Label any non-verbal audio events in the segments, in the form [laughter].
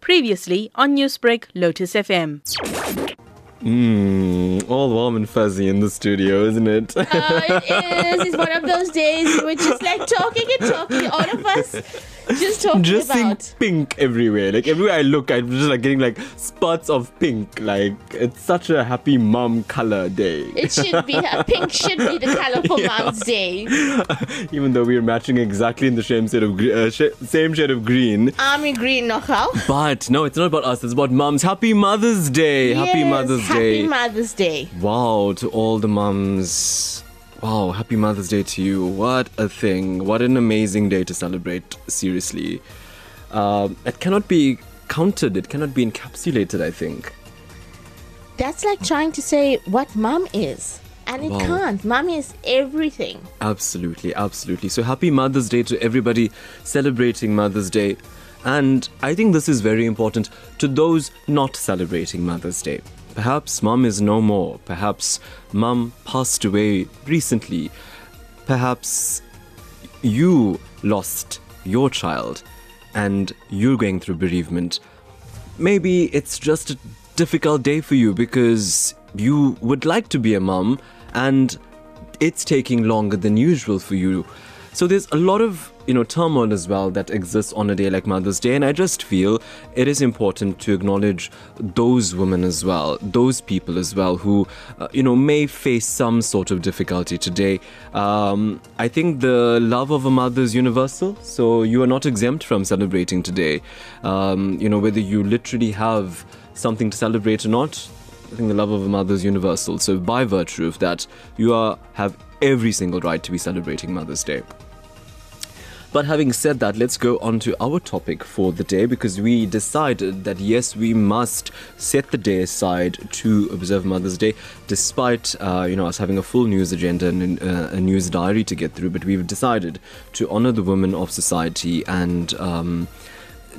Previously on Newsbreak, Lotus FM. Mmm, all warm and fuzzy in the studio, isn't it? [laughs] Uh, it is. It's one of those days we're just like talking and talking. All of us [laughs] just talking just seeing pink everywhere. Like everywhere I look, I'm just like getting like spots of pink. Like it's such a happy mom color day. It should be pink. Should be the color for [laughs] Mom's Day. Even though we're matching exactly in the same shade of uh, sh- same shade of green. Army green knockout. But no, it's not about us. It's about moms. Happy Mother's Day. Happy Mother's Happy Day. Happy Mother's Day. Wow, to all the mums. Wow, happy Mother's Day to you. What a thing. What an amazing day to celebrate, seriously. Um, it cannot be counted, it cannot be encapsulated, I think. That's like trying to say what mom is. And it Wow. can't. Mom is everything. Absolutely, absolutely. So happy Mother's Day to everybody celebrating Mother's Day. And I think this is very important to those not celebrating Mother's Day. Perhaps mum is no more. Perhaps mum passed away recently. Perhaps you lost your child and you're going through bereavement. Maybe it's just a difficult day for you because you would like to be a mum and it's taking longer than usual for you. So there's a lot of, you know, turmoil as well that exists on a day like Mother's Day and I just feel it is important to acknowledge those women as well, those people as well who, uh, you know, may face some sort of difficulty today. Um, I think the love of a mother is universal, so you are not exempt from celebrating today. Um, you know, whether you literally have something to celebrate or not, I think the love of a mother is universal. So by virtue of that, you are have every single right to be celebrating Mother's Day. But having said that, let's go on to our topic for the day because we decided that yes, we must set the day aside to observe Mother's Day, despite uh, you know us having a full news agenda and uh, a news diary to get through. But we've decided to honor the women of society and. Um,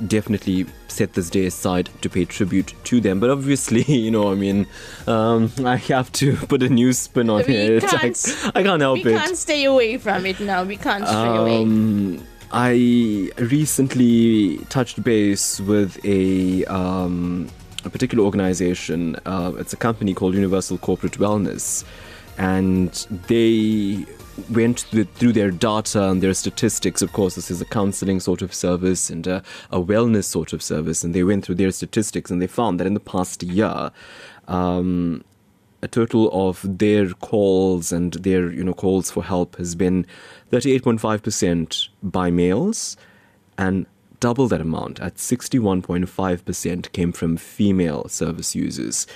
definitely set this day aside to pay tribute to them. But obviously, [laughs] you know, I mean, um, I have to put a new spin on We it. [laughs] can't- I, I can't help we it. can't stay away from it now. We can't away. Um, I recently touched base with a um, a particular organization. Uh, it's a company called Universal Corporate Wellness, and they went through, their data and their statistics. Of course, this is a counseling sort of service and a, a wellness sort of service, and they went through their statistics and they found that in the past year. Um, a total of their calls and their you know calls for help has been 38.5% by males and double that amount at 61.5% came from female service users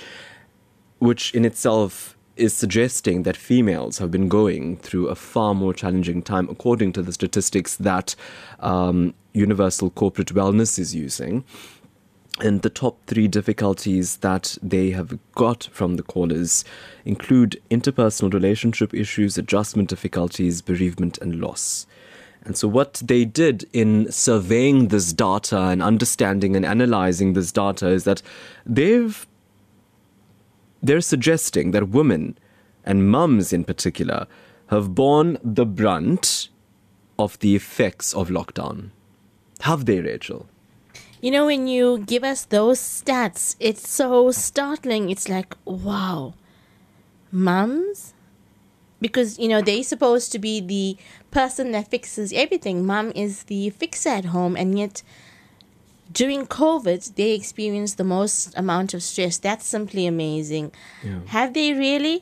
which in itself is suggesting that females have been going through a far more challenging time according to the statistics that um, universal corporate wellness is using and the top three difficulties that they have got from the callers include interpersonal relationship issues, adjustment difficulties, bereavement, and loss. And so, what they did in surveying this data and understanding and analyzing this data is that they've they're suggesting that women and mums in particular have borne the brunt of the effects of lockdown. Have they, Rachel? You know, when you give us those stats, it's so startling. It's like, wow, mums? Because, you know, they're supposed to be the person that fixes everything. Mum is the fixer at home, and yet during COVID, they experienced the most amount of stress. That's simply amazing. Have they really?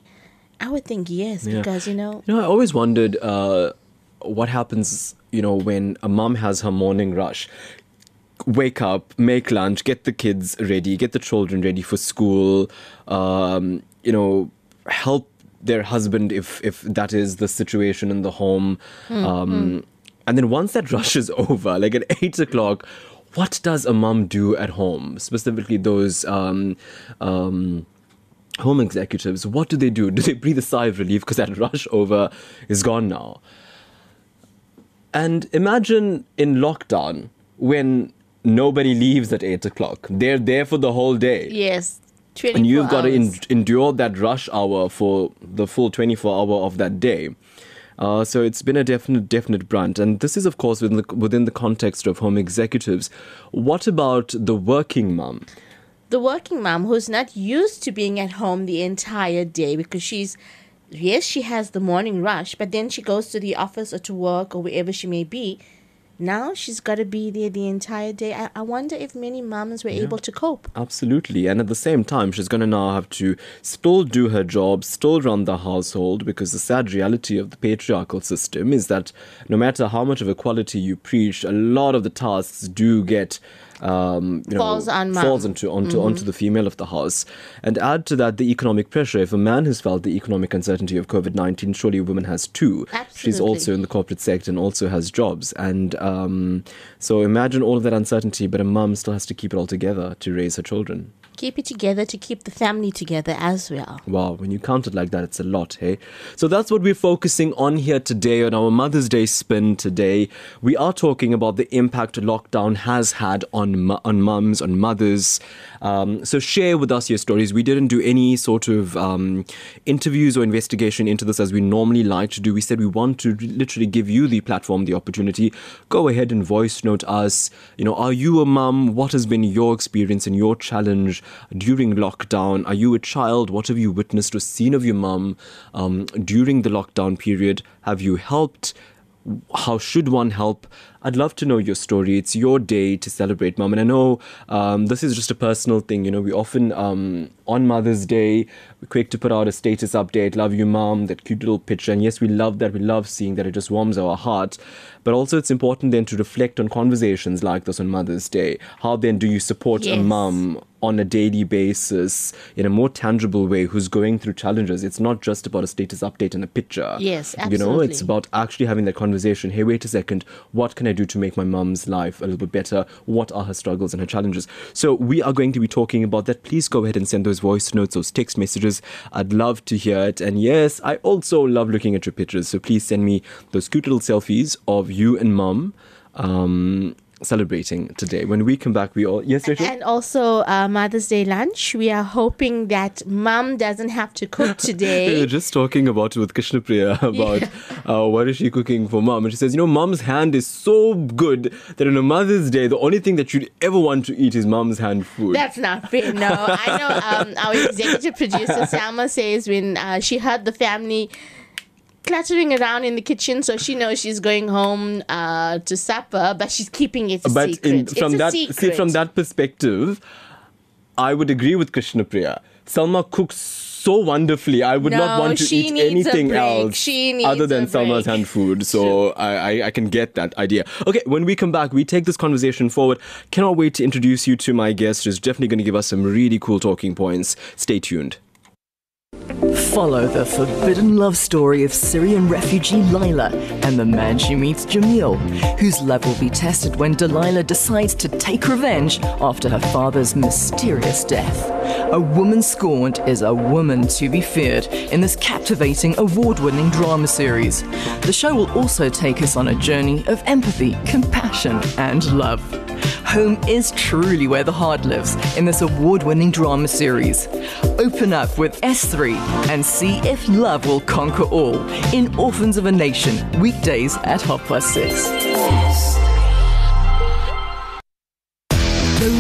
I would think yes, Yeah. because, you know, You know, I always wondered uh, what happens, you know, when a mom has her morning rush. Wake up, make lunch, get the kids ready, get the children ready for school, um, you know, help their husband if if that is the situation in the home. Um, And then once that [laughs] rush is over, like at eight o'clock, what does a mom do at home? Specifically, those um, um, home executives, what do they do? Do they breathe a sigh of relief because that [laughs] rush over is gone now? And imagine in lockdown when nobody leaves at 8 o'clock. They're there for the whole day. yes, and you've got to hours. en- endure that rush hour for the full 24 hour of that day. Uh, so it's been a definite, definite brunt. And this is, of course, within the, within the context of home executives. What about the working mum? The working mom who's not used to being at home the entire day because she's, yes, she has the morning rush, but then she goes to the office or to work or wherever she may be. Now she's got to be there the entire day. I, I wonder if many moms were able to cope. Absolutely. And at the same time, she's going to now have to still do her job, still run the household, because the sad reality of the patriarchal system is that no matter how much of equality you preach, a lot of the tasks do get. Um, you know, Falls on mum. falls into onto onto the female of the house, and add to that the economic pressure. If a man has felt the economic uncertainty of COVID nineteen, surely a woman has too. She's also in the corporate sector and also has jobs, and um, so imagine all of that uncertainty, but a mum still has to keep it all together to raise her children. Keep it together to keep the family together as well. Wow, when you count it like that, it's a lot, hey? So that's what we're focusing on here today on our Mother's Day spin today. We are talking about the impact lockdown has had on on mums, on mothers. Um, so share with us your stories. We didn't do any sort of um, interviews or investigation into this as we normally like to do. We said we want to literally give you the platform, the opportunity. Go ahead and voice note us. You know, are you a mum? What has been your experience and your challenge during lockdown? Are you a child? What have you witnessed or seen of your mum um, during the lockdown period? Have you helped? How should one help? I'd love to know your story. It's your day to celebrate mom. And I know um, this is just a personal thing. You know, we often, um, on Mother's Day, we're quick to put out a status update, love you, mom, that cute little picture. And yes, we love that. We love seeing that. It just warms our heart. But also, it's important then to reflect on conversations like this on Mother's Day. How then do you support a mom? on a daily basis in a more tangible way who's going through challenges? It's not just about a status update and a picture. Yes, absolutely. You know, it's about actually having that conversation. Hey, wait a second. What can I do to make my mum's life a little bit better? What are her struggles and her challenges? So we are going to be talking about that. Please go ahead and send those voice notes, those text messages. I'd love to hear it. And yes, I also love looking at your pictures. So please send me those cute little selfies of you and mum. Um, celebrating today when we come back we all yes Rachel? And also uh, Mother's Day lunch. We are hoping that mom doesn't have to cook [laughs] today. We were just talking about it with Krishna Priya [laughs] about uh, what is she cooking for mom. And she says, you know, mom's hand is so good that on a Mother's Day, the only thing that you'd ever want to eat is mom's hand food. That's not fair. No, I know. Um, our executive producer [laughs] Salma says when uh, she heard the family clattering around in the kitchen, so she knows she's going home uh, to supper, but she's keeping it a but secret. in, it's from a that see from that perspective, I would agree with Krishna Priya. Salma cooks so wonderfully. I would not want to eat anything else other than a Salma's hand food. So I, I, I can get that idea. Okay, when we come back, we take this conversation forward. Cannot wait to introduce you to my guest who's definitely going to give us some really cool talking points. Stay tuned. Follow the forbidden love story of Syrian refugee Lila and the man she meets Jamil, whose love will be tested when Delilah decides to take revenge after her father's mysterious death. A woman scorned is a woman to be feared in this captivating award winning drama series. The show will also take us on a journey of empathy, compassion, and love. Home is truly where the heart lives in this award winning drama series. Open up with S3 and see if love will conquer all in Orphans of a Nation, weekdays at half past six.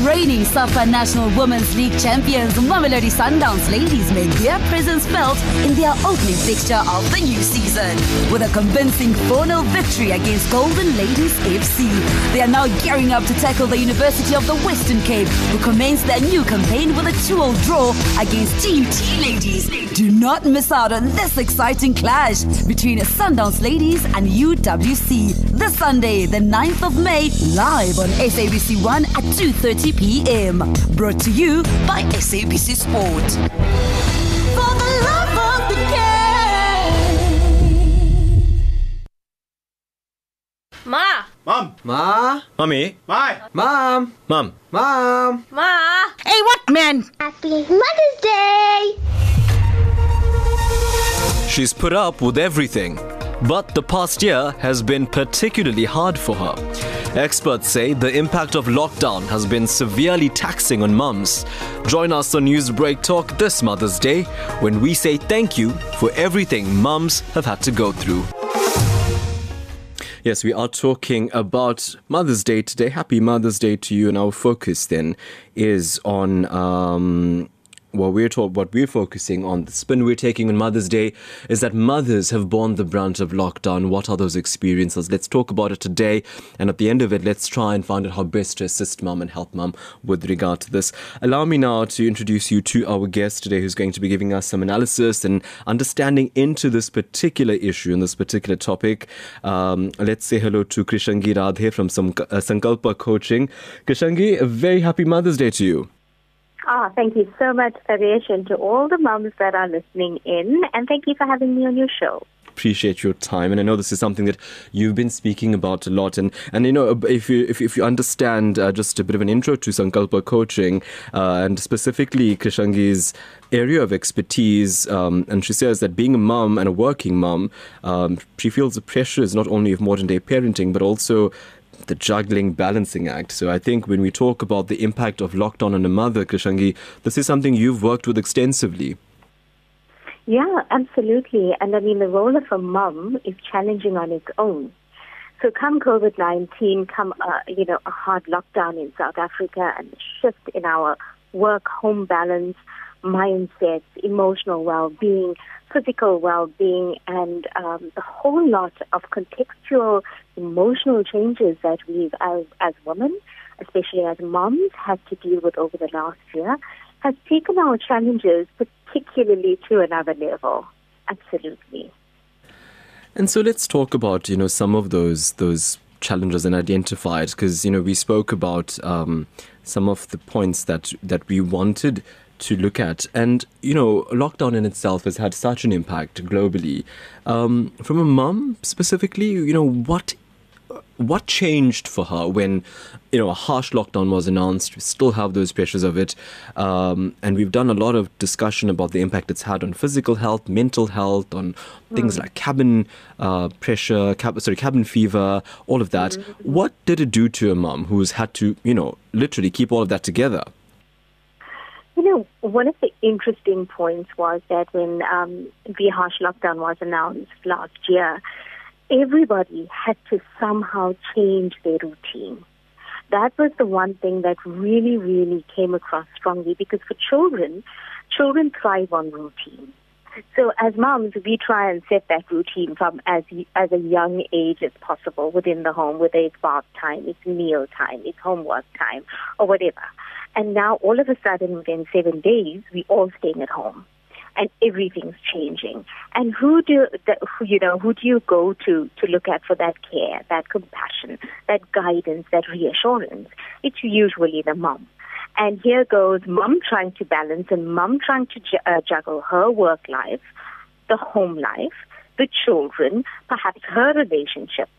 Reigning SAFA National Women's League champions Mamelodi Sundowns ladies made their presence felt in their opening fixture of the new season. With a convincing 4-0 victory against Golden Ladies FC, they are now gearing up to tackle the University of the Western Cape, who commenced their new campaign with a 2-0 draw against TUT Ladies. Do not miss out on this exciting clash between Sundowns Ladies and UWC this Sunday, the 9th of May, live on SABC One at 2:30 p.m. Brought to you by SABC Sport. For the love of the game. Ma, Mom! Ma, Mommy, My! mom, mom, mom. ma. Hey, what man? Happy Mother's Day! she's put up with everything. But the past year has been particularly hard for her. Experts say the impact of lockdown has been severely taxing on mums. Join us on Newsbreak Talk this Mother's Day when we say thank you for everything mums have had to go through. Yes, we are talking about Mother's Day today. Happy Mother's Day to you. And our focus then is on um, what we're taught, what we're focusing on, the spin we're taking on Mother's Day is that mothers have borne the brunt of lockdown. What are those experiences? Let's talk about it today. And at the end of it, let's try and find out how best to assist mum and help mum with regard to this. Allow me now to introduce you to our guest today who's going to be giving us some analysis and understanding into this particular issue and this particular topic. Um, let's say hello to Krsangi Radhe from some, uh, Sankalpa Coaching. Krsangi, a very happy Mother's Day to you. Ah, thank you so much, Taresh, and to all the mums that are listening in. And thank you for having me on your show. Appreciate your time, and I know this is something that you've been speaking about a lot. And, and you know, if you if, if you understand uh, just a bit of an intro to Sankalpa coaching, uh, and specifically Krsangi's area of expertise, um, and she says that being a mum and a working mum, um, she feels the pressures not only of modern day parenting but also the juggling balancing act. So I think when we talk about the impact of lockdown on a mother, Krsangi, this is something you've worked with extensively. Yeah, absolutely. And I mean, the role of a mum is challenging on its own. So come COVID-19, come, uh, you know, a hard lockdown in South Africa and a shift in our work-home balance, mindsets, emotional well-being, physical well-being, and um, the whole lot of contextual emotional changes that we've, as, as women, especially as moms, had to deal with over the last year, has taken our challenges particularly to another level. Absolutely. And so let's talk about you know some of those those challenges and identified because you know we spoke about um, some of the points that that we wanted to look at. And, you know, lockdown in itself has had such an impact globally. Um, from a mum specifically, you know, what what changed for her when you know a harsh lockdown was announced we still have those pressures of it um, and we've done a lot of discussion about the impact it's had on physical health mental health on things mm. like cabin uh, pressure cab- sorry cabin fever all of that mm-hmm. what did it do to a mum who's had to you know literally keep all of that together you know, one of the interesting points was that when um, the harsh lockdown was announced last year, everybody had to somehow change their routine. That was the one thing that really, really came across strongly because for children, children thrive on routine. So as moms, we try and set that routine from as as a young age as possible within the home, whether it's bath time, it's meal time, it's homework time, or whatever. And now all of a sudden, within seven days, we all staying at home, and everything's changing. And who do you know? Who do you go to to look at for that care, that compassion, that guidance, that reassurance? It's usually the mom. And here goes mom trying to balance and mom trying to uh, juggle her work life, the home life, the children, perhaps her relationship,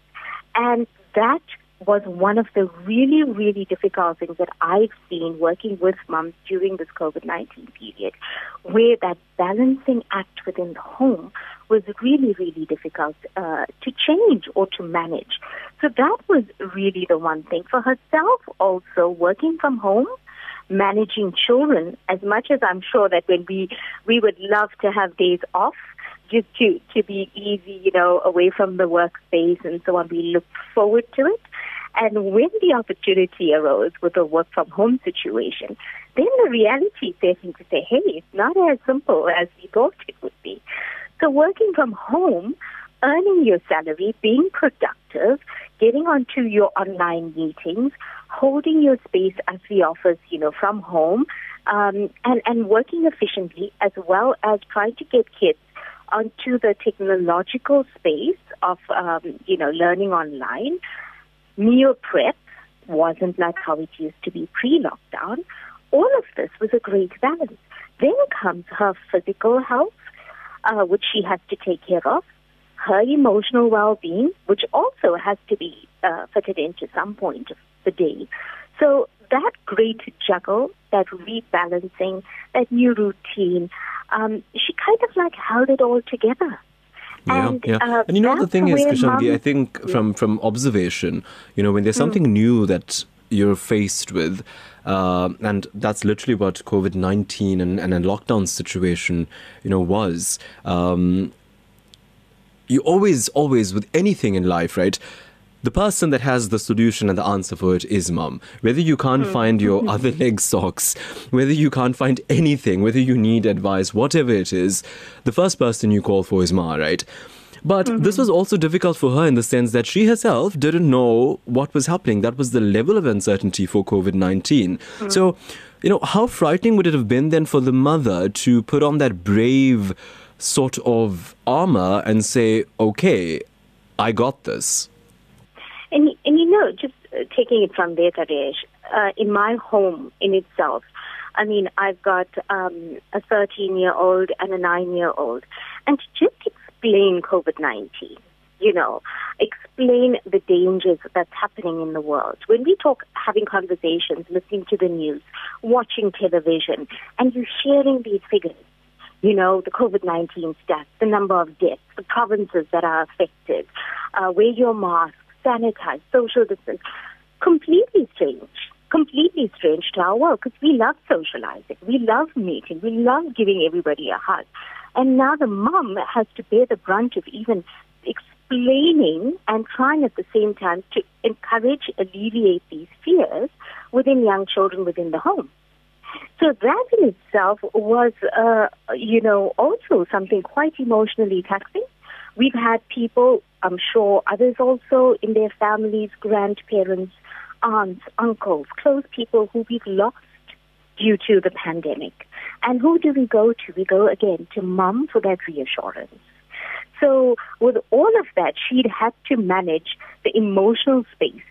and that was one of the really, really difficult things that I've seen working with moms during this COVID-19 period, where that balancing act within the home was really, really difficult uh, to change or to manage. So that was really the one thing. For herself also, working from home, managing children, as much as I'm sure that when we, we would love to have days off, just to, to be easy, you know, away from the workspace and so on, we look forward to it. And when the opportunity arose with a work from home situation, then the reality set to say, hey, it's not as simple as we thought it would be. So working from home, earning your salary, being productive, getting onto your online meetings, holding your space as the office, you know, from home, um, and, and working efficiently as well as trying to get kids onto the technological space of, um, you know, learning online meal prep wasn't like how it used to be pre-lockdown. All of this was a great balance. Then comes her physical health, uh, which she has to take care of, her emotional well-being, which also has to be uh, fitted into some point of the day. So that great juggle, that rebalancing, that new routine, um, she kind of like held it all together. Yeah, and, yeah. Uh, and you know what the thing is, Krsangi, I think from from observation, you know, when there's something mm. new that you're faced with, uh, and that's literally what COVID nineteen and, and a lockdown situation, you know, was. Um, you always, always with anything in life, right? The person that has the solution and the answer for it is mum. Whether you can't hmm. find your [laughs] other leg socks, whether you can't find anything, whether you need advice, whatever it is, the first person you call for is ma, right? But mm-hmm. this was also difficult for her in the sense that she herself didn't know what was happening. That was the level of uncertainty for COVID 19. Mm. So, you know, how frightening would it have been then for the mother to put on that brave sort of armor and say, okay, I got this? And, you know, just uh, taking it from there, Taresh, uh, in my home in itself, I mean, I've got um, a 13 year old and a 9 year old. And just explain COVID 19, you know, explain the dangers that's happening in the world. When we talk having conversations, listening to the news, watching television, and you're sharing these figures, you know, the COVID 19 stats, the number of deaths, the provinces that are affected, uh, wear your mask, sanitize, social distance. Completely strange. Completely strange to our world because we love socializing. We love meeting. We love giving everybody a hug. And now the mum has to bear the brunt of even explaining and trying at the same time to encourage, alleviate these fears within young children within the home. So that in itself was, uh, you know, also something quite emotionally taxing. We've had people, I'm sure others also in their families, grandparents, aunts, uncles, close people who we've lost due to the pandemic. And who do we go to? We go again to mum for that reassurance. So with all of that, she'd had to manage the emotional space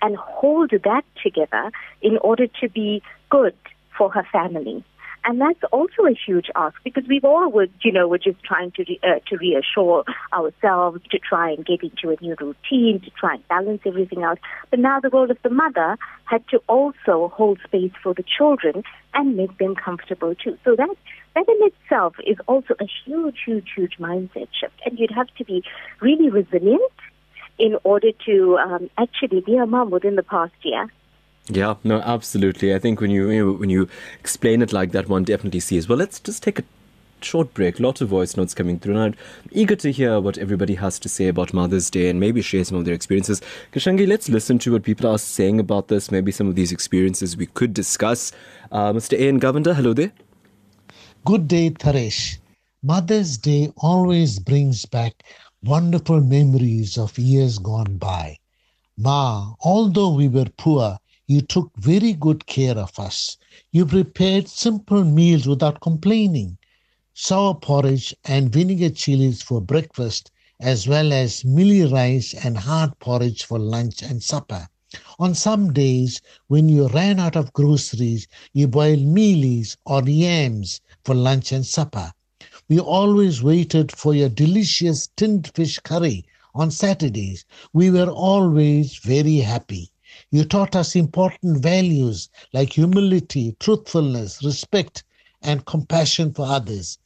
and hold that together in order to be good for her family. And that's also a huge ask because we've all would, you know, we're just trying to re- uh, to reassure ourselves to try and get into a new routine, to try and balance everything out. But now the role of the mother had to also hold space for the children and make them comfortable too. So that that in itself is also a huge, huge, huge mindset shift. And you'd have to be really resilient in order to um, actually be a mom within the past year. Yeah, no, absolutely. I think when you, you know, when you explain it like that, one definitely sees. Well, let's just take a short break. Lots of voice notes coming through, and I'm eager to hear what everybody has to say about Mother's Day and maybe share some of their experiences. Krsangi, let's listen to what people are saying about this. Maybe some of these experiences we could discuss. Uh, Mr. A. N. Govender, hello there. Good day, Taresh. Mother's Day always brings back wonderful memories of years gone by. Ma, although we were poor, you took very good care of us. You prepared simple meals without complaining. Sour porridge and vinegar chilies for breakfast, as well as mealy rice and hard porridge for lunch and supper. On some days, when you ran out of groceries, you boiled mealies or yams for lunch and supper. We always waited for your delicious tinned fish curry on Saturdays. We were always very happy. You taught us important values like humility, truthfulness, respect, and compassion for others.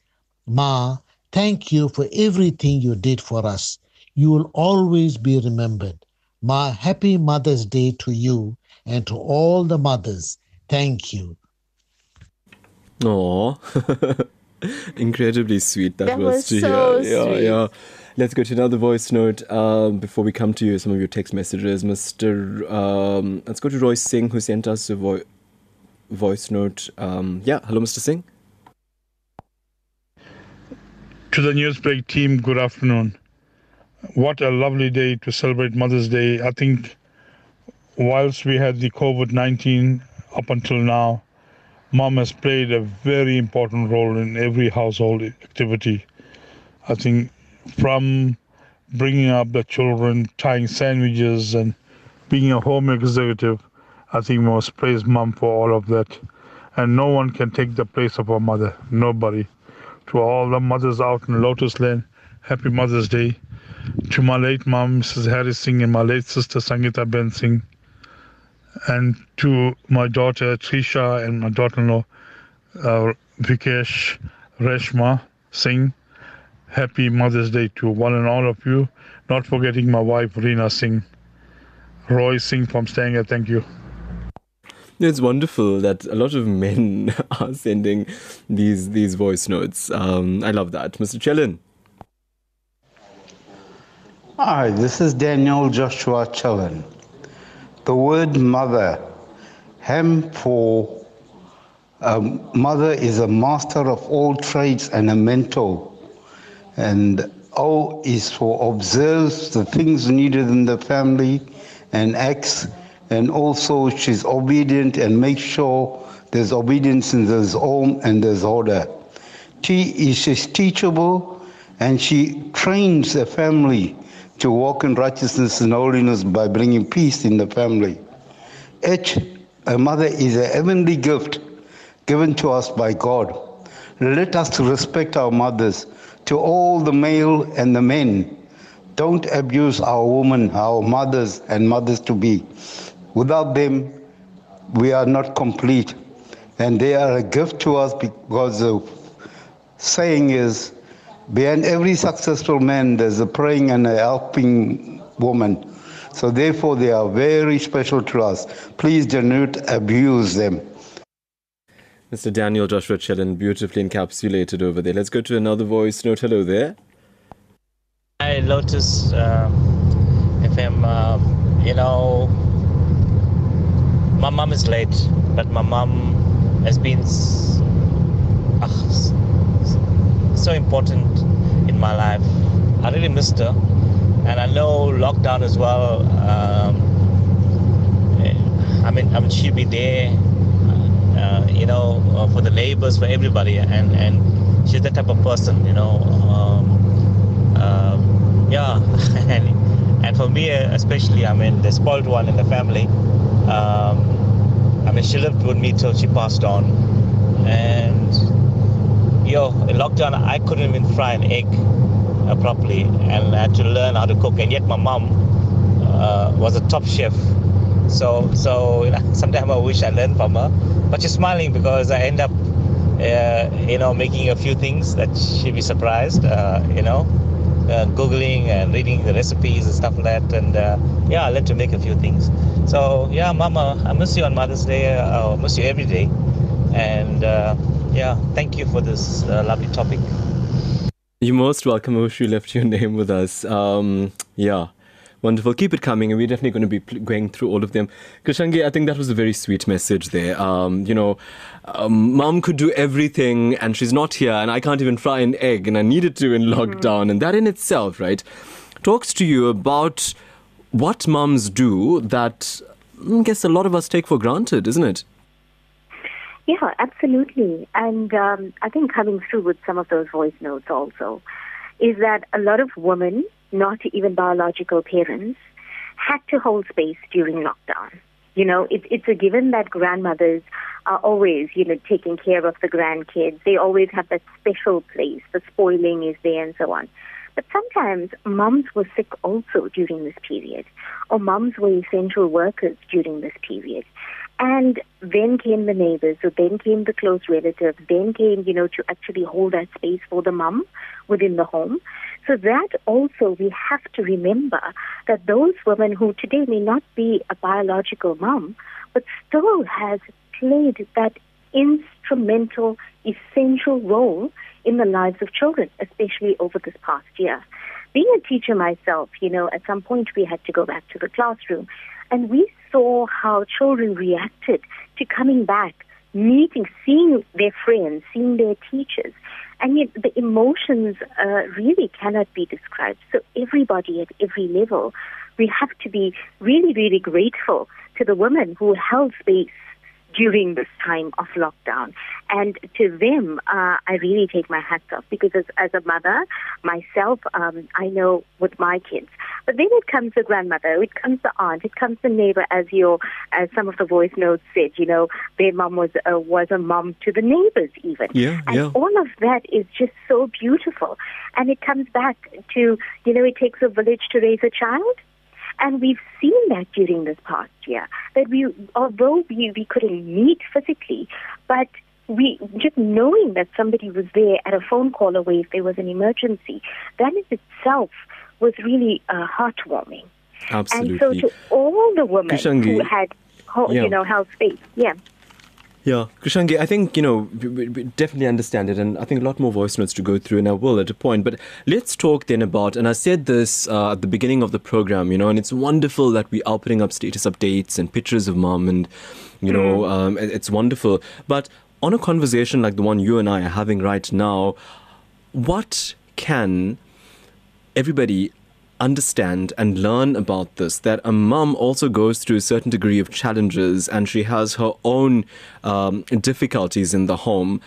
Ma, thank you for everything you did for us. You will always be remembered. Ma, happy Mother's Day to you and to all the mothers. Thank you. Aw. [laughs] Incredibly sweet that, That was, was to so hear. Yeah, sweet. yeah. Let's go to another voice note um, before we come to you, some of your text messages. Mr. Um, let's go to Roy Singh, who sent us a vo- voice note. Um, yeah, hello, Mr. Singh. To the Newsbreak team, good afternoon. What a lovely day to celebrate Mother's Day. I think whilst we had the COVID 19 up until now, mom has played a very important role in every household activity. I think from bringing up the children, tying sandwiches, and being a home executive, I think we must praise mom for all of that. And no one can take the place of our mother. Nobody to all the mothers out in Lotus Lane, happy Mother's Day. To my late mom, Mrs. Harris Singh, and my late sister, Sangita Ben Singh. And to my daughter, Trisha, and my daughter in law, uh, Vikesh Reshma Singh. Happy Mother's Day to one and all of you. Not forgetting my wife, Reena Singh. Roy Singh from Stanger, thank you. It's wonderful that a lot of men [laughs] are sending these these voice notes. Um, I love that, Mr. Chellan. Hi, this is Daniel Joshua Chellan. The word mother, hem for um, mother is a master of all trades and a mentor. And O is for observes the things needed in the family and acts. And also she's obedient and makes sure there's obedience and there's home and there's order. T is she's teachable and she trains the family to walk in righteousness and holiness by bringing peace in the family. H, a mother is a heavenly gift given to us by God. Let us respect our mothers, to all the male and the men. Don't abuse our women, our mothers and mothers to be. Without them, we are not complete. And they are a gift to us because the saying is, behind every successful man, there's a praying and a helping woman. So therefore, they are very special to us. Please do not abuse them. Mr. Daniel Joshua Chellan, beautifully encapsulated over there. Let's go to another voice note. Hello there. Hi, Lotus uh, FM. Uh, you know, my mom is late, but my mom has been uh, so important in my life. I really missed her, and I know lockdown as well. Um, I mean, I mean, she'll be there uh, you know, uh, for the neighbors, for everybody, and and she's that type of person, you know. Um, uh, yeah, [laughs] and and for me especially, I mean, the spoiled one in the family. Um, I mean, she lived with me till she passed on, and yo, in lockdown, I couldn't even fry an egg uh, properly, and I had to learn how to cook. And yet, my mom uh, was a top chef. So, so you know, sometimes I wish I learned from her but she's smiling because I end up, uh, you know, making a few things that she'll be surprised, uh, you know, uh, googling and reading the recipes and stuff like that. And uh, yeah, I learned to make a few things. So yeah, Mama, I miss you on Mother's Day. I miss you every day. And uh, yeah, thank you for this uh, lovely topic. You're most welcome. You left your name with us. Um, yeah. Wonderful. Keep it coming, and we're definitely going to be pl- going through all of them. Krsangi, I think that was a very sweet message there. Um, you know, um, mom could do everything, and she's not here, and I can't even fry an egg, and I needed to in mm-hmm. lockdown, and that in itself, right, talks to you about what moms do that I guess a lot of us take for granted, isn't it? Yeah, absolutely. And um, I think coming through with some of those voice notes also is that a lot of women not even biological parents, had to hold space during lockdown. You know, it, it's a given that grandmothers are always, you know, taking care of the grandkids. They always have that special place. The spoiling is there and so on. But sometimes moms were sick also during this period, or moms were essential workers during this period. And then came the neighbors, so then came the close relatives, then came, you know, to actually hold that space for the mom within the home. So that also we have to remember that those women who today may not be a biological mom, but still has played that instrumental, essential role in the lives of children, especially over this past year. Being a teacher myself, you know, at some point we had to go back to the classroom and we saw how children reacted to coming back, meeting, seeing their friends, seeing their teachers, and yet the emotions uh, really cannot be described. So everybody at every level, we have to be really, really grateful to the women who held space during this time of lockdown. And to them, uh, I really take my hats off because as, as a mother myself, um, I know with my kids. But then it comes the grandmother, it comes the aunt, it comes the neighbor, as your, as some of the voice notes said. You know, their mom was uh, was a mom to the neighbors even. Yeah, and yeah. all of that is just so beautiful. And it comes back to you know, it takes a village to raise a child. And we've seen that during this past year, that we, although we, we couldn't meet physically, but we just knowing that somebody was there at a phone call away if there was an emergency, that in itself was really uh, heartwarming. Absolutely. And so to all the women Krsangi, who had, you know, held space, yeah. Yeah, Krsangi, I think, you know, we, we- definitely understand it, and I think a lot more voice notes to go through, and I will at a point. But let's talk then about, and I said this uh, at the beginning of the program, you know, and it's wonderful that we are putting up status updates and pictures of mom, and, you know, um, it- it's wonderful. But on a conversation like the one you and I are having right now, what can everybody understand and learn about this that a mum also goes through a certain degree of challenges and she has her own um, difficulties in the home.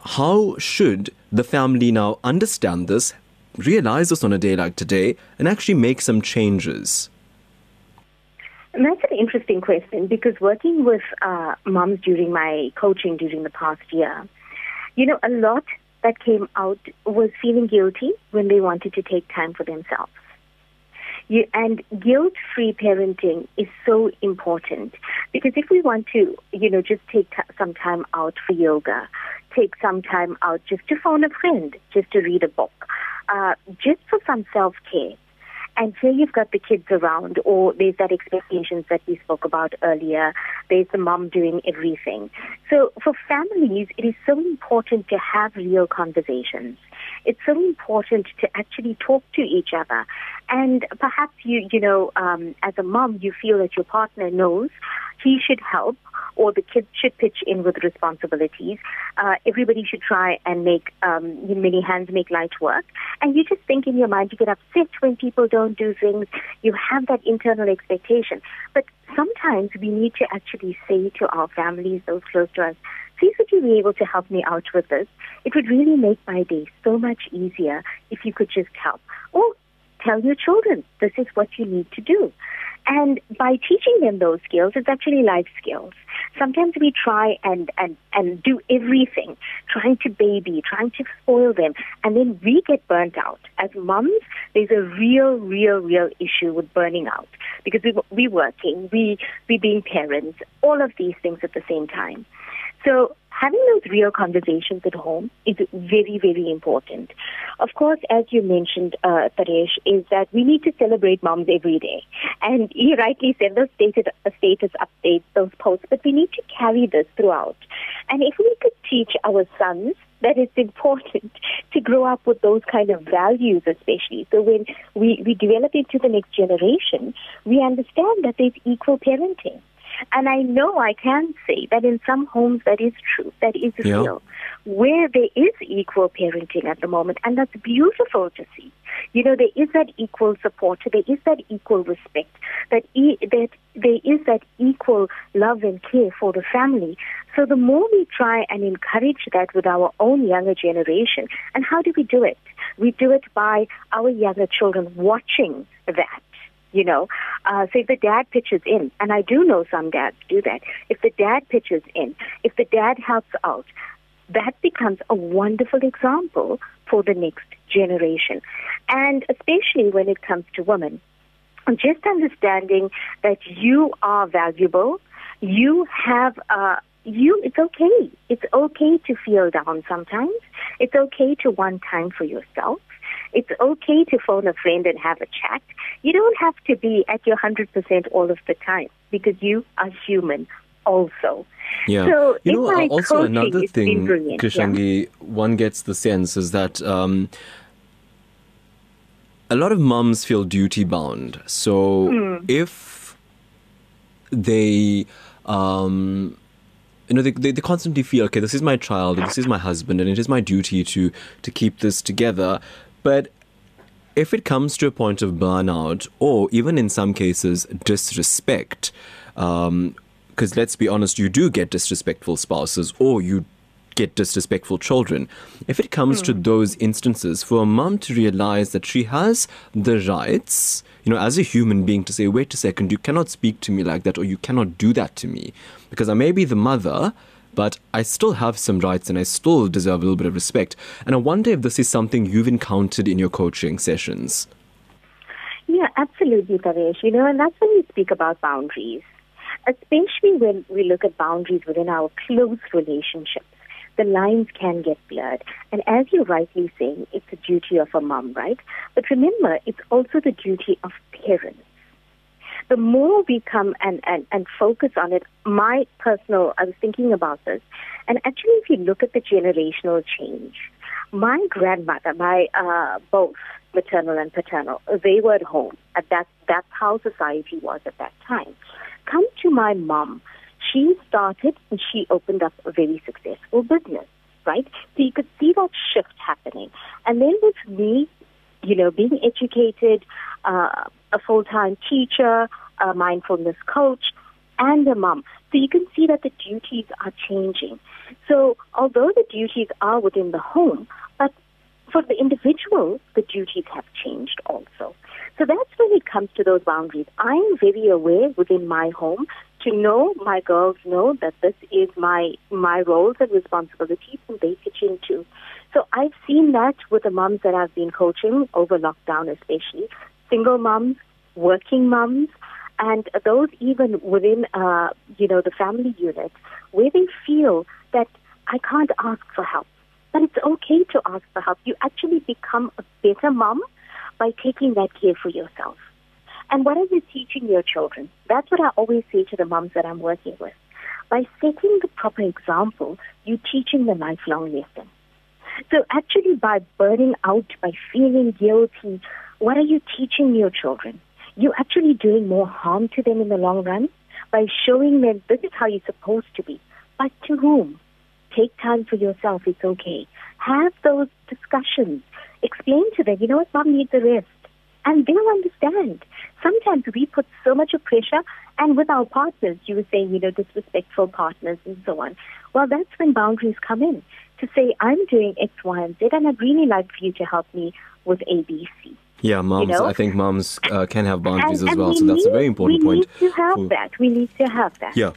How should the family now understand this, realize this on a day like today, and actually make some changes? And that's an interesting question because working with uh, moms during my coaching during the past year, you know, a lot that came out was feeling guilty when they wanted to take time for themselves. You, and guilt-free parenting is so important because if we want to, you know, just take t- some time out for yoga, take some time out just to phone a friend, just to read a book, uh, just for some self-care, and here you've got the kids around, or there's that expectations that we spoke about earlier. There's the mom doing everything. So for families, it is so important to have real conversations. It's so important to actually talk to each other. And perhaps you, you know, um, as a mom, you feel that your partner knows he should help or the kids should pitch in with responsibilities. Uh, everybody should try and make um, many hands make light work. And you just think in your mind, you get upset when people don't do things. You have that internal expectation. But sometimes we need to actually say to our families, those close to us, please would you be able to help me out with this? It would really make my day so much easier if you could just help. Or tell your children this is what you need to do. And by teaching them those skills, it's actually life skills. Sometimes we try and, and, and do everything, trying to baby, trying to spoil them, and then we get burnt out. As moms, there's a real, real, real issue with burning out because we, we working, we, we being parents, all of these things at the same time. So having those real conversations at home is very, very important. Of course, as you mentioned, uh, Taresh, is that we need to celebrate moms every day. And [laughs] you rightly said those status, uh, status updates, those posts, but we need to carry this throughout. And if we could teach our sons that it's important [laughs] to grow up with those kind of values, especially. So when we, we develop into the next generation, we understand that there's equal parenting. And I know I can say that in some homes that is true, that is Yeah. real, where there is equal parenting at the moment, and that's beautiful to see. You know, there is that equal support, there is that equal respect, that e- that there is that equal love and care for the family. So the more we try and encourage that with our own younger generation, and how do we do it? We do it by our younger children watching that you know. Uh, so if the dad pitches in, and I do know some dads do that, if the dad pitches in, if the dad helps out, that becomes a wonderful example for the next generation. And especially when it comes to women, just understanding that you are valuable, you have uh, you it's okay. It's okay to feel down sometimes. It's okay to want time for yourself. It's okay to phone a friend and have a chat. You don't have to be at your 100% all of the time because you are human also. Yeah. So you know, also another thing, brilliant, yeah. Krsangi, one gets the sense is that um, a lot of mums feel duty bound. So Hmm. if they, um, you know, they, they, they constantly feel, okay, this is my child, this is my husband, and it is my duty to to keep this together. But if it comes to a point of burnout, or even in some cases disrespect, um, because let's be honest, you do get disrespectful spouses, or you get disrespectful children. If it comes to hmm. those instances, for a mom to realize that she has the rights, you know, as a human being, to say, wait a second, you cannot speak to me like that, or you cannot do that to me, because I may be the mother. But I still have some rights and I still deserve a little bit of respect. And I wonder if this is something you've encountered in your coaching sessions. Yeah, absolutely, Taresh. You know, and that's when we speak about boundaries, especially when we look at boundaries within our close relationships. The lines can get blurred. And as you're rightly saying, it's the duty of a mom, right? But remember, it's also the duty of parents. The more we come and, and, and focus on it, my personal, I was thinking about this, and actually, if you look at the generational change, my grandmother, my uh, both maternal and paternal, they were at home. At that, that's how society was at that time. Come to my mom. She started and she opened up a very successful business, right? So you could see that shift happening. And then with me, you know, being educated, uh, a full-time teacher, a mindfulness coach, and a mom. So you can see that the duties are changing. So although the duties are within the home, but for the individual, the duties have changed also. So that's when it comes to those boundaries. I'm very aware within my home to know my girls know that this is my my roles and responsibilities and they pitch in too. So I've seen that with the moms that I've been coaching over lockdown especially, single moms, working moms, and those even within uh, you know the family unit where they feel that I can't ask for help. But it's okay to ask for help. You actually become a better mom by taking that care for yourself. And what are you teaching your children? That's what I always say to the moms that I'm working with. By setting the proper example, you're teaching the lifelong lesson. So actually by burning out, by feeling guilty, what are you teaching your children? You're actually doing more harm to them in the long run by showing them this is how you're supposed to be. But to whom? Take time for yourself. It's okay. Have those discussions. Explain to them, you know what, mom needs a rest. And they'll understand. Sometimes we put so much of pressure, and with our partners, you were saying, you know, disrespectful partners and so on. Well, that's when boundaries come in to say, I'm doing X, Y, and Z, and I'd really like for you to help me with A, B, C. Yeah, moms. You know? I think moms uh, can have boundaries and, as well. we So that's a very important we point. We need to have for- that. We need to have that. Yeah.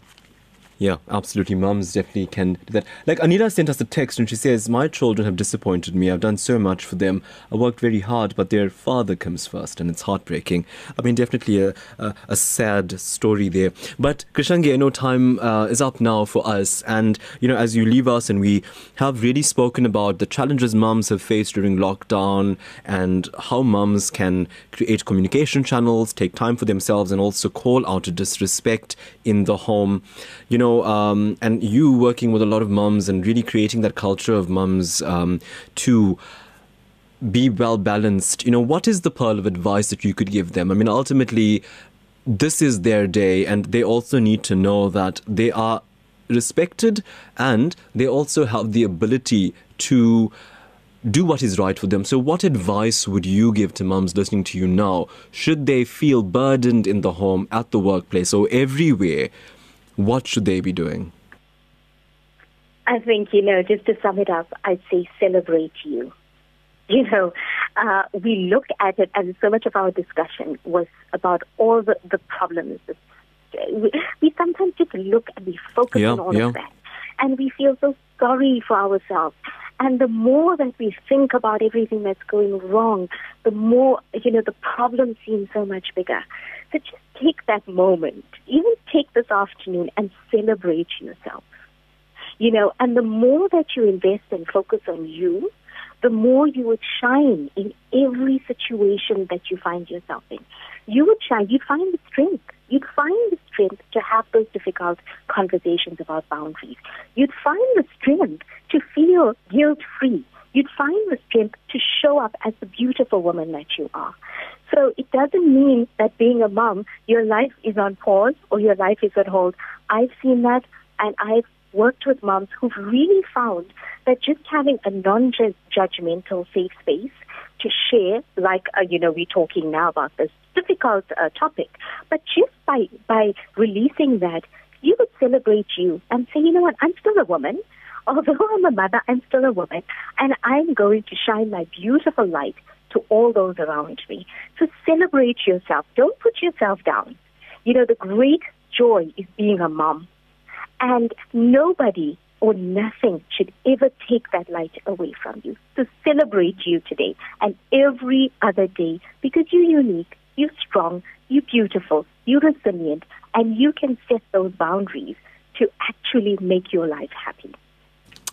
Yeah, absolutely. Mums definitely can do that. Like Anita sent us a text and she says, My children have disappointed me. I've done so much for them. I worked very hard, but their father comes first and it's heartbreaking. I mean, definitely a, a, a sad story there. But Krsangi, I know time uh, is up now for us. And, you know, as you leave us and we have really spoken about the challenges mums have faced during lockdown and how mums can create communication channels, take time for themselves, and also call out disrespect in the home. You know, um, and you working with a lot of mums and really creating that culture of mums um, to be well balanced. You know, what is the pearl of advice that you could give them? I mean, ultimately, this is their day, and they also need to know that they are respected and they also have the ability to do what is right for them. So, what advice would you give to mums listening to you now? Should they feel burdened in the home, at the workplace, or everywhere? What should they be doing? I think, you know, just to sum it up, I'd say celebrate you. You know, uh, we look at it, and so much of our discussion was about all the, the problems. We, we sometimes just look and we focus Yeah, on all yeah. of that. And we feel so sorry for ourselves. And the more that we think about everything that's going wrong, the more, you know, the problem seems so much bigger. So just take that moment, even take this afternoon and celebrate yourself you know, and the more that you invest and focus on you, the more you would shine in every situation that you find yourself in. You would shine. You'd find the strength. You'd find the strength to have those difficult conversations about boundaries. You'd find the strength to feel guilt free. You'd find the strength to show up as the beautiful woman that you are. So it doesn't mean that being a mom, your life is on pause or your life is on hold. I've seen that and I've worked with moms who've really found that just having a non-judgmental safe space to share, like, uh, you know, we're talking now about this difficult uh, topic, but just by, by releasing that, you would celebrate you and say, you know what, I'm still a woman. [laughs] Although I'm a mother, I'm still a woman, and I'm going to shine my beautiful light to all those around me. So celebrate yourself. Don't put yourself down. You know, the great joy is being a mom. And nobody or nothing should ever take that light away from you. So celebrate you today and every other day because you're unique, you're strong, you're beautiful, you're resilient, and you can set those boundaries to actually make your life happy.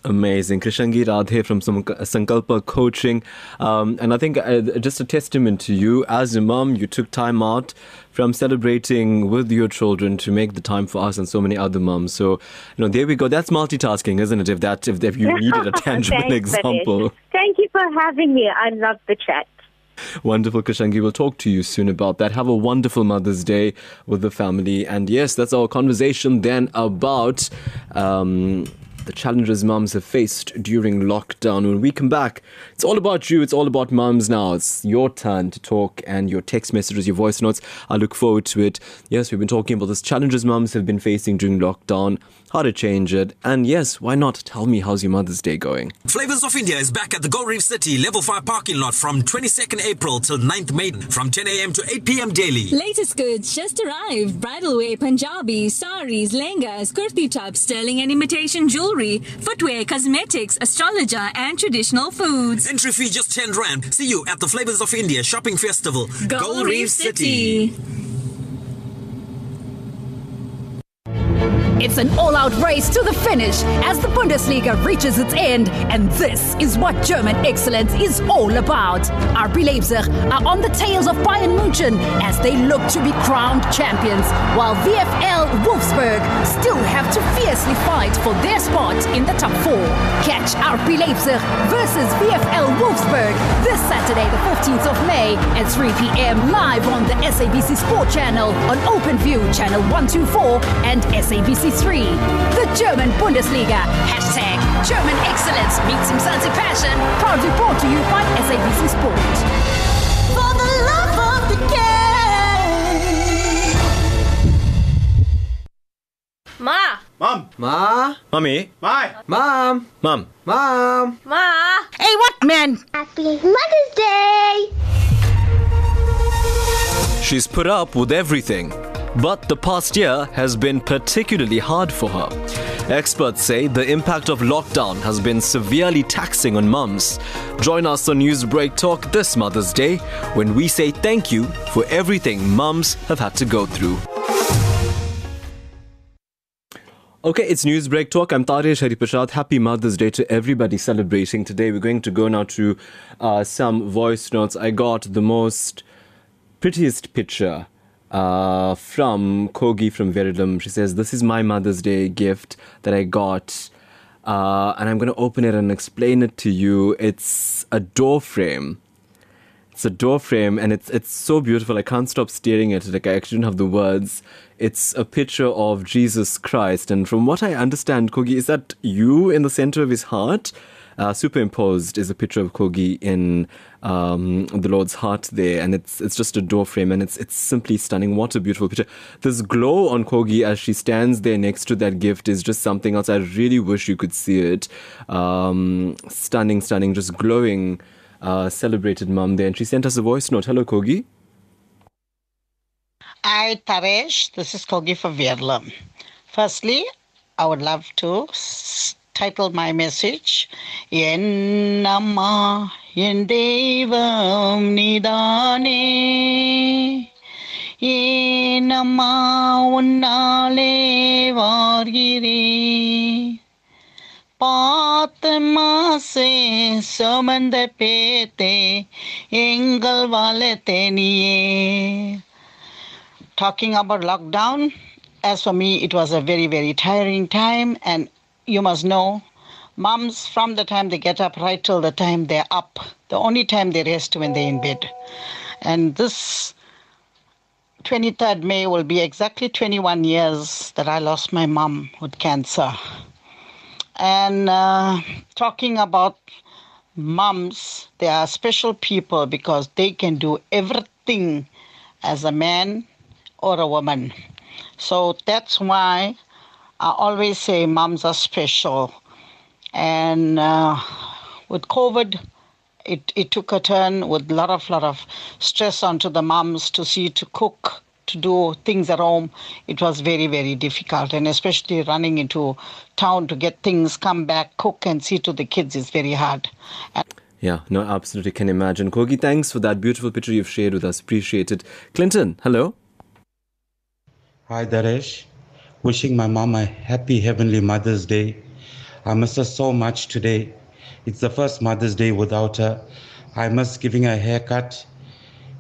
Amazing. Krsangi Radhe from Sankalpa Coaching. Um, and I think uh, just a testament to you as a mom, you took time out from celebrating with your children to make the time for us and so many other moms. So, you know, there we go. That's multitasking, isn't it? If that, if, if you [laughs] needed a tangible Thanks, example. Thank you for having me. I love the chat. Wonderful, Krsangi. We'll talk to you soon about that. Have a wonderful Mother's Day with the family. And yes, that's our conversation then about um, the challenges mums have faced during lockdown. When we come back, it's all about you. It's all about mums now. It's your turn to talk and your text messages, your voice notes. I look forward to it. Yes, we've been talking about those challenges mums have been facing during lockdown, how to change it. And yes, why not tell me how's your Mother's Day going? Flavors of India is back at the Gold Reef City Level 5 parking lot from 22nd April till 9th May from 10 a.m. to 8 p.m. daily. Latest goods just arrived. Bridal wear, Punjabi, saris, lehengas, kurti tops, sterling and imitation jewelry, footwear, cosmetics, astrologer, and traditional foods. Entry fee just 10 Rand. See you at the Flavors of India Shopping Festival. Gold Reef City. It's an all out race to the finish as the Bundesliga reaches its end, and this is what German excellence is all about. RB Leipzig are on the tails of Bayern München as they look to be crowned champions, while VfL Wolfsburg still have to fiercely fight for their spot in the top four. Catch RB Leipzig versus VfL Wolfsburg this Saturday, the 15th of May at 3 p.m. live on the SABC Sport channel on OpenView channel 124 and SABC 3. The German Bundesliga. Hashtag German Excellence meets Mzansi Passion. Proudly brought to you by SABC Sport. For the love of the game. Ma! Mom! Ma? Mommy? My! Mom? Mom? Mom? Ma! Hey, what, man? Happy Mother's Day! She's put up with everything. But the past year has been particularly hard for her. Experts say the impact of lockdown has been severely taxing on mums. Join us on Newsbreak Talk this Mother's Day when we say thank you for everything mums have had to go through. Okay, it's Newsbreak Talk. I'm Taresh Harreepershad. Happy Mother's Day to everybody celebrating today. We're going to go now to uh, some voice notes. I got the most prettiest picture uh, from Kogi from Verulam. She says, This is my Mother's Day gift that I got. Uh, and I'm going to open it and explain it to you. It's a door frame. It's a door frame and it's it's so beautiful. I can't stop staring at it. Like I actually don't have the words. It's a picture of Jesus Christ, and from what I understand, Kogi, is that you in the center of his heart? Uh, superimposed is a picture of Kogi in um, the Lord's heart there, and it's it's just a door frame, and it's it's simply stunning. What a beautiful picture! This glow on Kogi as she stands there next to that gift is just something else. I really wish you could see it. Um, stunning, stunning, just glowing. Uh, celebrated mum there, and she sent us a voice note. Hello, Kogi. Hi, Taresh. This is Kogi for Verulam. Firstly, I would love to s- title my message Ennamma en Devam Nidane ஏனம்மா உன்னாலே வார்கிறேன் பார்த்த மாசே சுமந்த பேத்தே எங்கள் வளத்தேனியே talking about lockdown, as for me, it was a very, very tiring time. And you must know, moms, from the time they get up right till the time they're up, the only time they rest when they're in bed. And this 23rd May will be exactly 21 years that I lost my mom with cancer. And uh, talking about moms, they are special people because they can do everything as a man or a woman. So that's why I always say moms are special. And uh, with COVID, it, it took a turn with a lot of lot of stress onto the moms to see to cook, to do things at home. It was very very difficult, and especially running into town to get things, come back, cook, and see to the kids is very hard. And Yeah, no, absolutely can imagine. Kogi, thanks for that beautiful picture you've shared with us. Appreciate it. Clinton, hello. Hi, Taresh. Wishing my mom a happy Heavenly Mother's Day. I miss her so much today. It's the first Mother's Day without her. I miss giving her a haircut,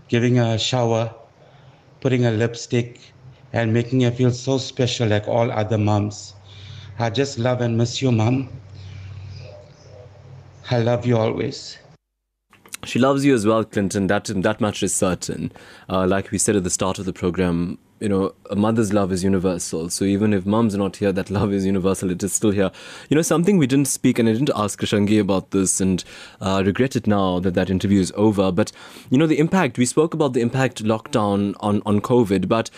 giving her a shower, putting her lipstick, and making her feel so special like all other moms. I just love and miss you, Mom. I love you always. She loves you as well, Clinton. That that much is certain. Uh, like we said at the start of the program, you know, a mother's love is universal. So even if mom's not here, that love is universal. It is still here. You know, something we didn't speak, and I didn't ask Krsangi about this, and uh, regret it now that that interview is over. But you know, the impact we spoke about the impact lockdown on on COVID, but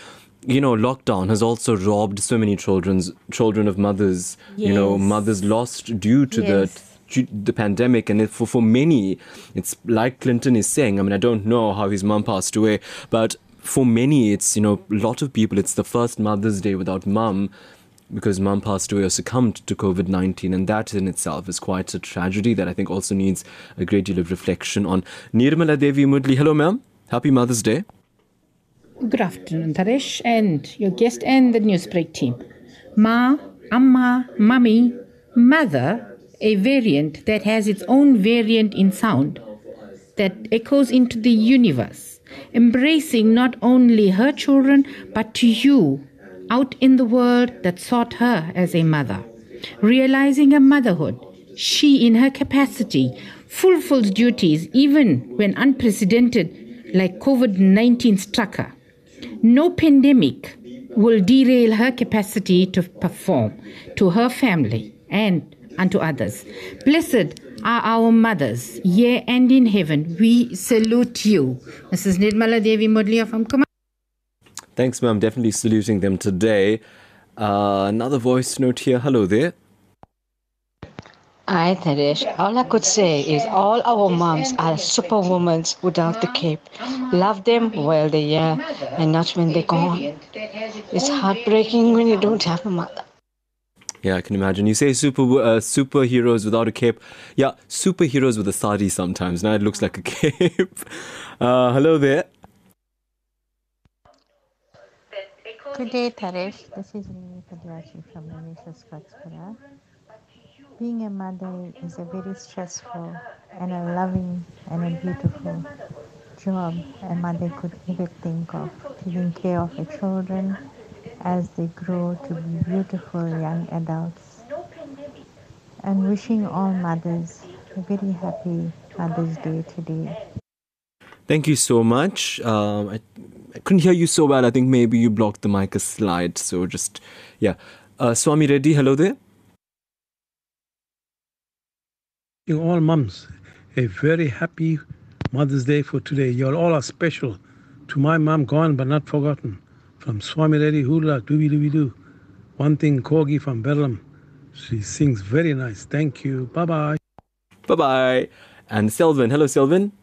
you know lockdown has also robbed so many children's children of mothers you know mothers lost due to Yes. the the pandemic and it, for for many it's like clinton is saying i mean i don't know how his mom passed away but for many it's you know a lot of people it's the first mother's day without mum because mum passed away or succumbed to COVID 19, and that in itself is quite a tragedy that I think also needs a great deal of reflection on. Nirmala Devi Mudli, hello, ma'am. Happy Mother's Day. Good afternoon, Taresh, and your guest and the Newsbreak team. Ma, Amma, Mummy, Mother, a variant that has its own variant in sound that echoes into the universe, embracing not only her children but to you out in the world that sought her as a mother. Realizing her motherhood, she, in her capacity, fulfills duties even when unprecedented, like COVID 19 struck her. No pandemic will derail her capacity to perform to her family and unto others. Blessed are our mothers, here and in heaven. We salute you. Mrs. Nirmala Devi Mudlia from Kumar. Thanks, ma'am. Definitely saluting them today. Uh, another voice note here. Hello there. Hi, Taresh. All I could say is all our moms are superwomen without the cape. Love them while they're here and not when they're gone. It's heartbreaking when you don't have a mother. Yeah, I can imagine. You say super uh, superheroes without a cape. Yeah, superheroes with a sari sometimes. Now it looks like a [laughs] cape. Uh, hello there. Good day, Taresh. This is Rimi Padiachi from Manisha Scottburgh. Being a mother is a very stressful and a loving and a beautiful job a mother could ever think of. Taking care of her children as they grow to be beautiful young adults. And wishing all mothers a very happy Mother's Day today. Thank you so much. Um, I, I couldn't hear you so well. I think maybe you blocked the mic a slide. So just, yeah. Uh, Swami Reddy, hello there. You all mums a very happy Mother's Day for today. You all are special. To my mom, gone but not forgotten. From Swami Reddy Hula, Dooby Dooby Doo. One thing, Kogi from Bedlam. She sings very nice. Thank you. Bye bye. Bye bye. And Selvin. Hello, Selvin.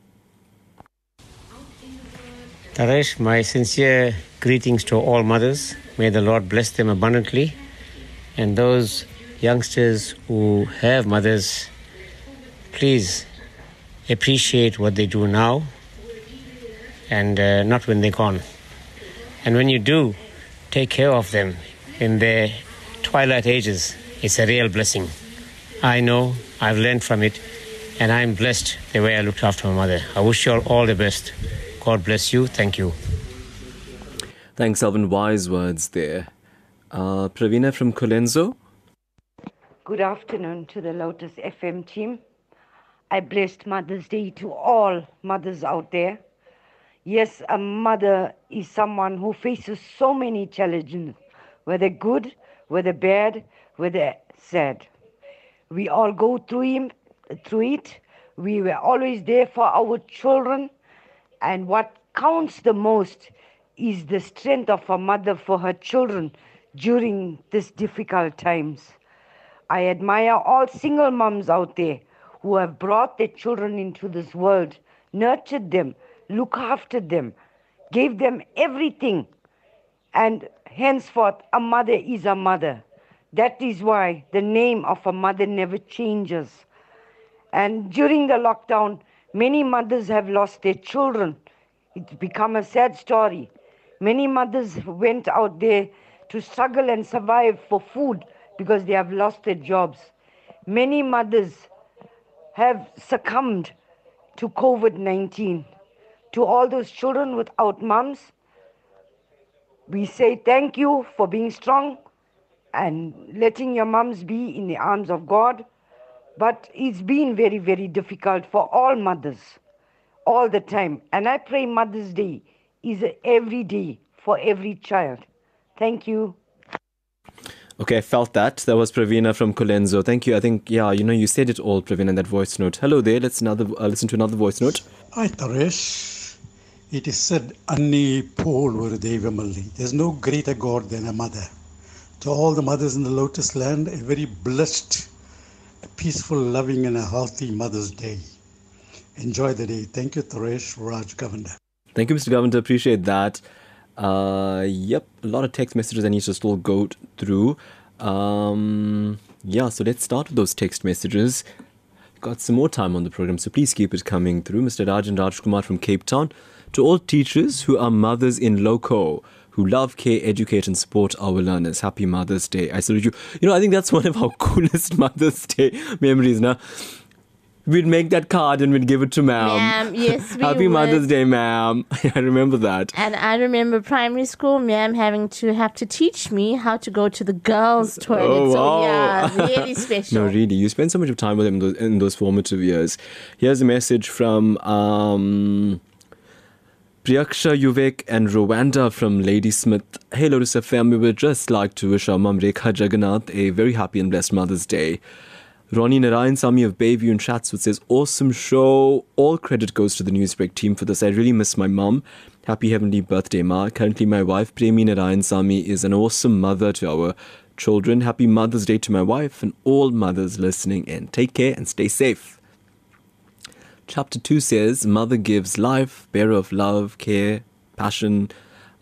Taresh, my sincere greetings to all mothers. May the Lord bless them abundantly. And those youngsters who have mothers, please appreciate what they do now and uh, not when they're gone. And when you do, take care of them in their twilight ages. It's a real blessing. I know, I've learned from it, and I'm blessed the way I looked after my mother. I wish you all all the best. God bless you. Thank you. Thanks, Alvin. Wise words there. Uh, Pravina from Colenso. Good afternoon to the Lotus FM team. I blessed Mother's Day to all mothers out there. Yes, a mother is someone who faces so many challenges, whether good, whether bad, whether sad. We all go through, him, through it. We were always there for our children. And what counts the most is the strength of a mother for her children during these difficult times. I admire all single moms out there who have brought their children into this world, nurtured them, look after them, gave them everything. And henceforth, a mother is a mother. That is why the name of a mother never changes. And during the lockdown, many mothers have lost their children. It's become a sad story. Many mothers went out there to struggle and survive for food because they have lost their jobs. Many mothers have succumbed to COVID 19. To all those children without moms, we say thank you for being strong and letting your moms be in the arms of God. But it's been very, very difficult for all mothers all the time. And I pray Mother's Day is every day for every child. Thank you. Okay, I felt that. That was Pravina from Colenso. Thank you. I think, yeah, you know, you said it all, Pravina, in that voice note. Hello there. Let's another uh, listen to another voice note. Hi, Taresh. It is said, Anni Paul were Devamalli. There's no greater God than a mother. To all the mothers in the Lotus land, a very blessed, peaceful, loving, and a healthy Mother's Day. Enjoy the day. Thank you, Taresh Raj Govender. Thank you, Mr. Govender. Appreciate that. Uh, yep, a lot of text messages I need to still go through. Um, yeah, so let's start with those text messages. Got some more time on the program, so please keep it coming through. Mr. Rajan Rajkumar from Cape Town. To all teachers who are mothers in loco, who love, care, educate, and support our learners. Happy Mother's Day. I salute you. You know, I think that's one of our [laughs] coolest Mother's Day memories now. We'd make that card and we'd give it to ma'am. Ma'am, yes, [laughs] we Happy would. Mother's Day, ma'am. [laughs] I remember that. And I remember primary school, ma'am, having to have to teach me how to go to the girls' toilet. Oh, So wow. yeah, really special. no, really. You spend so much of time with them in those, in those formative years. Here's a message from um, Priyaksha Yuvek and Rwanda from Ladysmith. Hey, Lotus FM, we would just like to wish our mum Rekha Jagannath a very happy and blessed Mother's Day. Ronnie Narayan Sami of Bayview and Chatsworth says, Awesome show. All credit goes to the Newsbreak team for this. I really miss my mum. Happy heavenly birthday, Ma. Currently, my wife, Premi Narayan Sami, is an awesome mother to our children. Happy Mother's Day to my wife and all mothers listening in. Take care and stay safe. Chapter 2 says, Mother gives life, bearer of love, care, passion,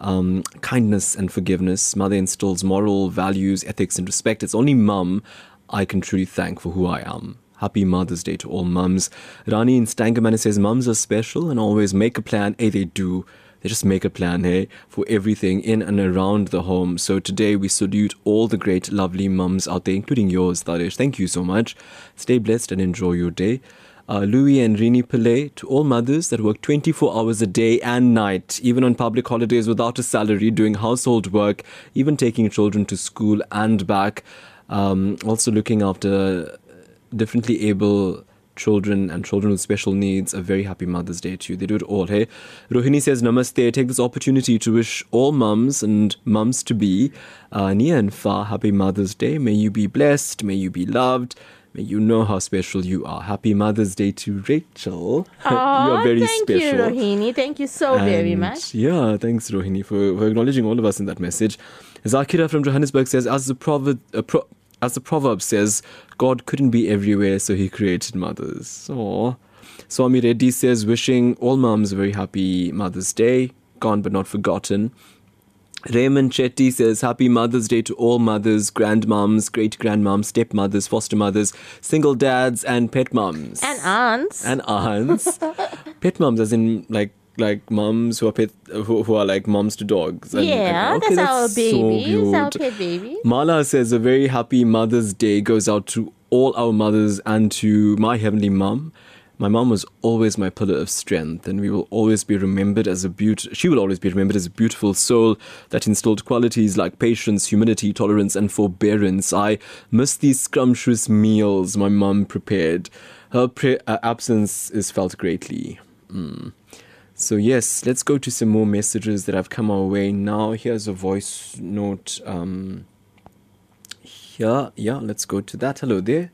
um, kindness, and forgiveness. Mother instills moral values, ethics, and respect. It's only mum I can truly thank for who I am. Happy Mother's Day to all mums. Rani in Stangerman says, Mums are special and always make a plan. Hey, they do. They just make a plan, hey, for everything in and around the home. So today we salute all the great, lovely mums out there, including yours, Taresh. Thank you so much. Stay blessed and enjoy your day. Uh, Louis and Rini Pillay, to all mothers that work 24 hours a day and night, even on public holidays without a salary, doing household work, even taking children to school and back, um, also looking after differently able children and children with special needs a very happy Mother's Day to you. They do it all, hey? Rohini says, Namaste. Take this opportunity to wish all mums and mums to be uh, near and far happy Mother's Day. May you be blessed. May you be loved. May you know how special you are. Happy Mother's Day to Rachel. [laughs] you are very thank special. you, Rohini. Thank you so very much. Yeah, thanks, Rohini, for, for acknowledging all of us in that message. Zakira from Johannesburg says, as the proverb, uh, pro- as the proverb says, God couldn't be everywhere, so he created mothers. Aww. Swami Reddy says, wishing all moms a very happy Mother's Day, gone but not forgotten. Raymond Chetty says, Happy Mother's Day to all mothers, grandmoms, great grandmoms, stepmothers, foster mothers, single dads, and pet moms. And aunts. And aunts. [laughs] pet moms, as in like like moms who are pet, who, who are like moms to dogs. And- yeah, and- okay, that's, our so babies, our cute. pet baby. Mala says a very happy Mother's Day goes out to all our mothers and to my heavenly mum. My mum was always my pillar of strength, and we will always be remembered as a beaut. She will always be remembered as a beautiful soul that instilled qualities like patience, humility, tolerance, and forbearance. I miss these scrumptious meals my mum prepared. Her pre- uh, absence is felt greatly. Mm. So, yes, let's go to some more messages that have come our way now. Here's a voice note. Um, here, yeah, let's go to that. Hello there.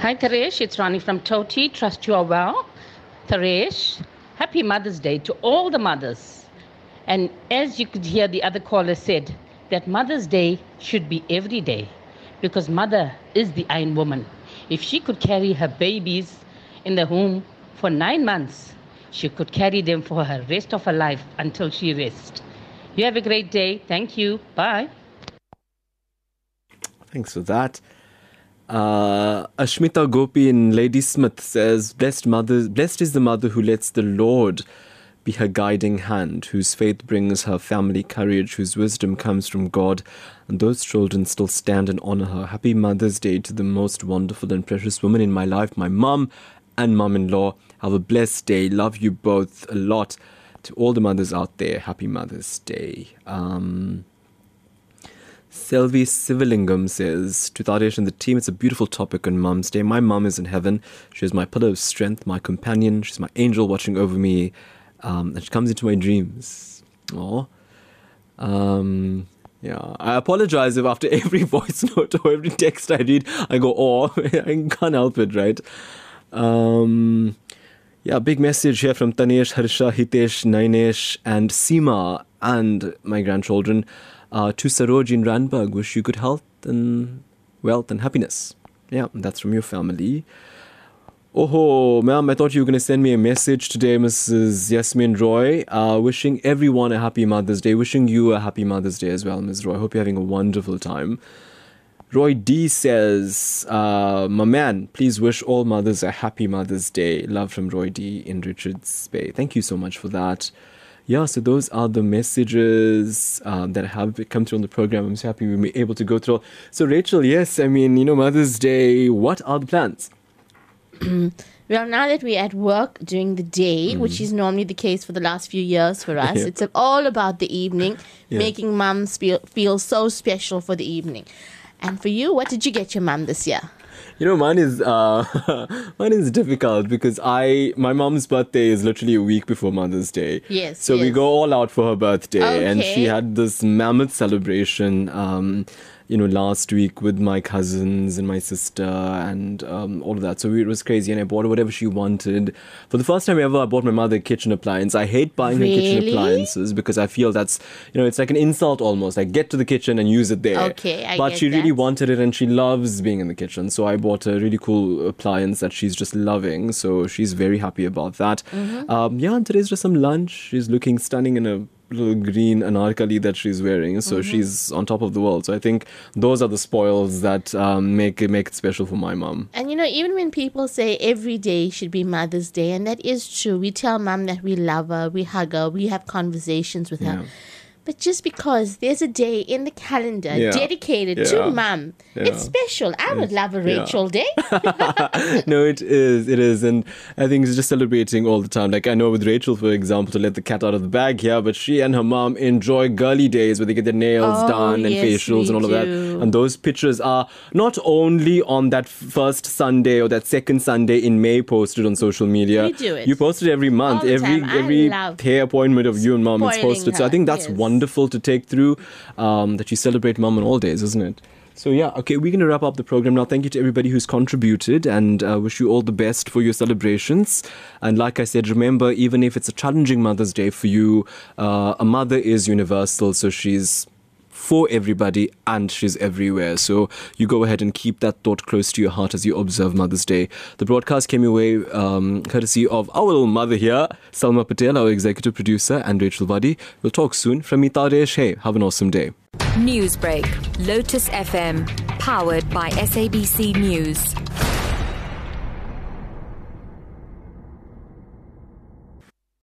Hi, Taresh. It's Rani from Toti. Trust you are well. Taresh, happy Mother's Day to all the mothers. And as you could hear, the other caller said that Mother's Day should be every day because mother is the Iron Woman. If she could carry her babies in the womb for nine months, she could carry them for her rest of her life until she rests. You have a great day. Thank you. Bye. Thanks for that. Uh, Ashmita Gopi in Ladysmith says, "Blessed mother, blessed is the mother who lets the Lord be her guiding hand, whose faith brings her family courage, whose wisdom comes from God, and those children still stand and honor her. Happy Mother's Day to the most wonderful and precious woman in my life, my mum and mum in law. Have a blessed day. Love you both a lot. To all the mothers out there, happy Mother's Day. Um, Selvi Sivalingam says, To Taresh and the team, it's a beautiful topic on Mum's Day. My mum is in heaven. She is my pillar of strength, my companion. She's my angel watching over me. Um, and she comes into my dreams. Aw. Um, yeah, I apologize if after [laughs] every voice note or every text I read, I go, oh, [laughs] I can't help it, right? Um, yeah, big message here from Tanesh, Harsha, Hitesh, Nainesh, and Seema, and my grandchildren uh, to Saroj in Randburg. Wish you good health and wealth and happiness. Yeah, that's from your family. Oh, ma'am, I thought you were going to send me a message today, Mrs. Yasmin Roy. Uh, wishing everyone a happy Mother's Day. Wishing you a happy Mother's Day as well, Ms. Roy. Hope you're having a wonderful time. Roy D says, uh, My man, please wish all mothers a happy Mother's Day. Love from Roy D in Richards Bay. Thank you so much for that. Yeah, so those are the messages uh, that have come through on the program. I'm so happy we were able to go through. So, Rachel, yes, I mean, you know, Mother's Day, what are the plans? [clears throat] well, now that we're at work during the day, mm-hmm. which is normally the case for the last few years for us, yeah. it's all about the evening, yeah. making mums feel, feel so special for the evening. And for you, what did you get your mum this year? You know, mine is uh, [laughs] mine is difficult because I my mom's birthday is literally a week before Mother's Day. Yes. So yes. we go all out for her birthday, okay. and she had this mammoth celebration. Um, you know, last week with my cousins and my sister and um, all of that. So it was crazy, and I bought whatever she wanted. For the first time ever, I bought my mother a kitchen appliance. I hate buying really? her kitchen appliances because I feel that's, you know, it's like an insult almost. Like, get to the kitchen and use it there. Okay, I But she that. really wanted it, and she loves being in the kitchen. So I bought a really cool appliance that she's just loving. So she's very happy about that. Mm-hmm. Um, yeah, and today's just some lunch. She's looking stunning in a green anarkali that she's wearing. So Mm-hmm. she's on top of the world. So I think those are the spoils that um, make it make it special for my mom. And you know, even when people say every day should be Mother's Day, and that is true, we tell mom that we love her, we hug her, we have conversations with her. Yeah. But just because there's a day in the calendar Yeah. dedicated Yeah. to mum, Yeah. it's special. I would love a. Rachel [laughs] Day. no, it is. It is. And I think it's just celebrating all the time. Like, I know with Rachel, for example, to let the cat out of the bag here, but she and her mom enjoy girly days where they get their nails Oh, done and yes, facials and all of that. And those pictures are not only on that first Sunday or that second Sunday in May posted on social media. We do it. You post it every month. Every every hair appointment of you and mom is posted. So I think that's yes. Wonderful to take through. Um, that you celebrate mom on all days, isn't it? So yeah, okay, we're going to wrap up the program now. Thank you to everybody who's contributed, and uh, wish you all the best for your celebrations. And like I said, remember, even if it's a challenging Mother's Day for you, uh, a mother is universal, so she's for everybody and she's everywhere. So you go ahead and keep that thought close to your heart as you observe Mother's Day. The broadcast came your way um, courtesy of our little mother here, Salma Patel, our executive producer, and Rachel Buddy. We'll talk soon. From me. Hey, have an awesome day. Newsbreak, Lotus FM, powered by SABC News.